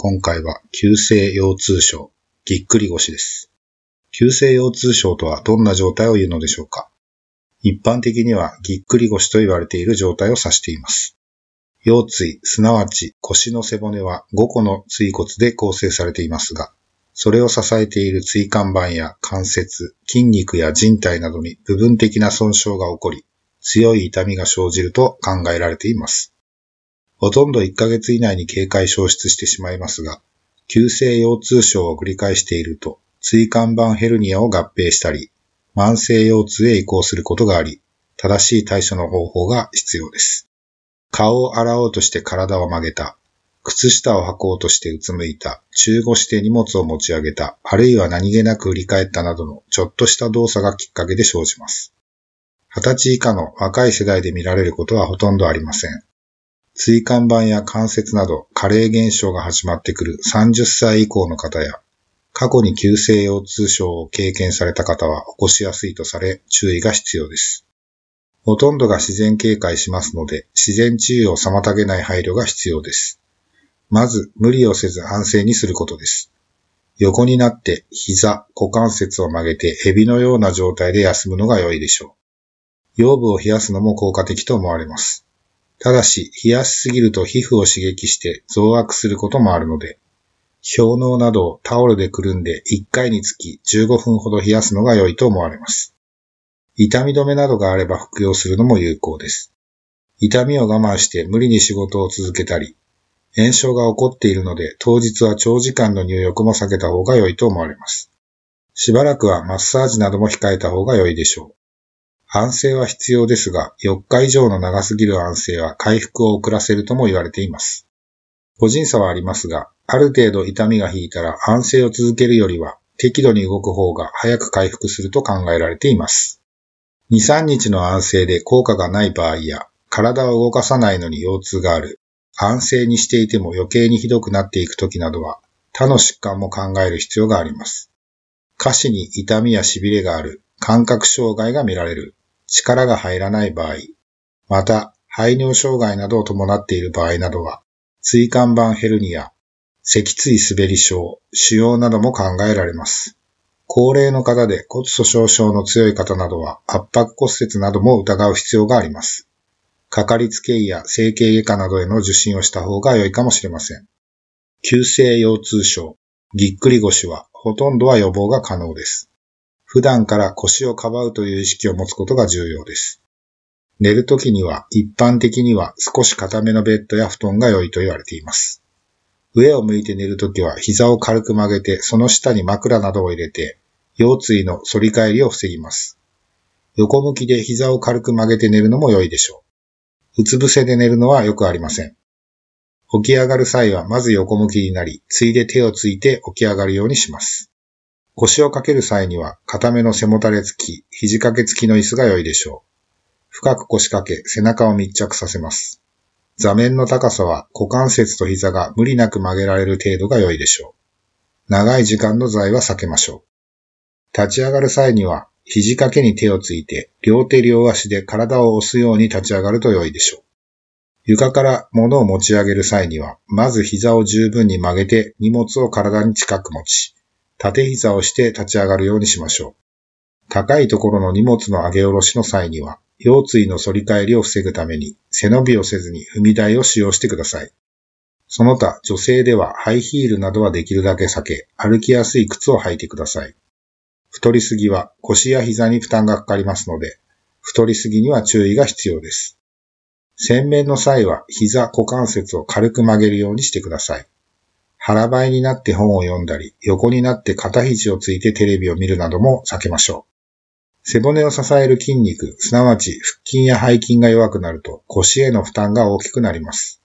今回は、急性腰痛症、ぎっくり腰です。急性腰痛症とはどんな状態を言うのでしょうか？一般的には、ぎっくり腰と言われている状態を指しています。腰椎、すなわち腰の背骨は5個の椎骨で構成されていますが、それを支えている椎間板や関節、筋肉や人体などに部分的な損傷が起こり、強い痛みが生じると考えられています。ほとんど1ヶ月以内に警戒消失してしまいますが、急性腰痛症を繰り返していると、椎間板ヘルニアを合併したり、慢性腰痛へ移行することがあり、正しい対処の方法が必要です。顔を洗おうとして体を曲げた、靴下を履こうとしてうつむいた、中腰して荷物を持ち上げた、あるいは何気なく振り返ったなどのちょっとした動作がきっかけで生じます。20歳以下の若い世代で見られることはほとんどありません。椎間板や関節など加齢現象が始まってくる30歳以降の方や、過去に急性腰痛症を経験された方は起こしやすいとされ注意が必要です。ほとんどが自然警戒しますので、自然治癒を妨げない配慮が必要です。まず、無理をせず安静にすることです。横になって膝、股関節を曲げてエビのような状態で休むのが良いでしょう。腰部を冷やすのも効果的と思われます。ただし、冷やしすぎると皮膚を刺激して増悪することもあるので、氷嚢などをタオルでくるんで1回につき15分ほど冷やすのが良いと思われます。痛み止めなどがあれば服用するのも有効です。痛みを我慢して無理に仕事を続けたり、炎症が起こっているので当日は長時間の入浴も避けた方が良いと思われます。しばらくはマッサージなども控えた方が良いでしょう。安静は必要ですが、4日以上の長すぎる安静は回復を遅らせるとも言われています。個人差はありますが、ある程度痛みが引いたら安静を続けるよりは適度に動く方が早く回復すると考えられています。2、3日の安静で効果がない場合や、体を動かさないのに腰痛がある、安静にしていても余計にひどくなっていく時などは、他の疾患も考える必要があります。下肢に痛みや痺れがある、感覚障害が見られる、力が入らない場合、また排尿障害などを伴っている場合などは、椎間板ヘルニア、脊椎滑り症、腫瘍なども考えられます。高齢の方で骨粗鬆症の強い方などは圧迫骨折なども疑う必要があります。かかりつけ医や整形外科などへの受診をした方が良いかもしれません。急性腰痛症、ぎっくり腰はほとんどは予防が可能です。普段から腰をかばうという意識を持つことが重要です。寝るときには一般的には少し固めのベッドや布団が良いと言われています。上を向いて寝るときは膝を軽く曲げてその下に枕などを入れて腰椎の反り返りを防ぎます。横向きで膝を軽く曲げて寝るのも良いでしょう。うつ伏せで寝るのはよくありません。起き上がる際はまず横向きになり、ついで手をついて起き上がるようにします。腰をかける際には、固めの背もたれ付き、肘掛け付きの椅子が良いでしょう。深く腰掛け、背中を密着させます。座面の高さは股関節と膝が無理なく曲げられる程度が良いでしょう。長い時間の座位は避けましょう。立ち上がる際には、肘掛けに手をついて、両手両足で体を押すように立ち上がると良いでしょう。床から物を持ち上げる際には、まず膝を十分に曲げて荷物を体に近く持ち、縦膝をして立ち上がるようにしましょう。高いところの荷物の上げ下ろしの際には、腰椎の反り返りを防ぐために背伸びをせずに踏み台を使用してください。その他、女性ではハイヒールなどはできるだけ避け、歩きやすい靴を履いてください。太りすぎは腰や膝に負担がかかりますので、太りすぎには注意が必要です。洗面の際は膝、股関節を軽く曲げるようにしてください。腹ばいになって本を読んだり、横になって肩肘をついてテレビを見るなども避けましょう。背骨を支える筋肉、すなわち腹筋や背筋が弱くなると腰への負担が大きくなります。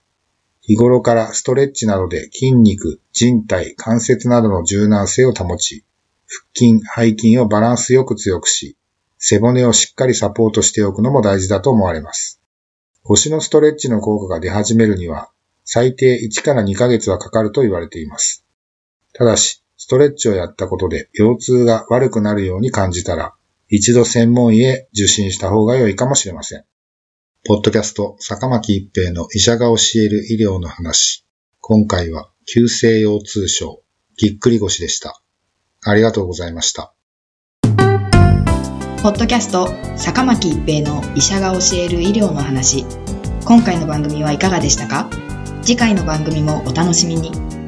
日頃からストレッチなどで筋肉、人体、関節などの柔軟性を保ち、腹筋、背筋をバランスよく強くし、背骨をしっかりサポートしておくのも大事だと思われます。腰のストレッチの効果が出始めるには、最低1から2ヶ月はかかると言われています。ただし、ストレッチをやったことで腰痛が悪くなるように感じたら、一度専門医へ受診した方が良いかもしれません。ポッドキャスト、坂巻一平の医者が教える医療の話。今回は、急性腰痛症、ぎっくり腰でした。ありがとうございました。ポッドキャスト、坂巻一平の医者が教える医療の話。今回の番組はいかがでしたか？次回の番組もお楽しみに。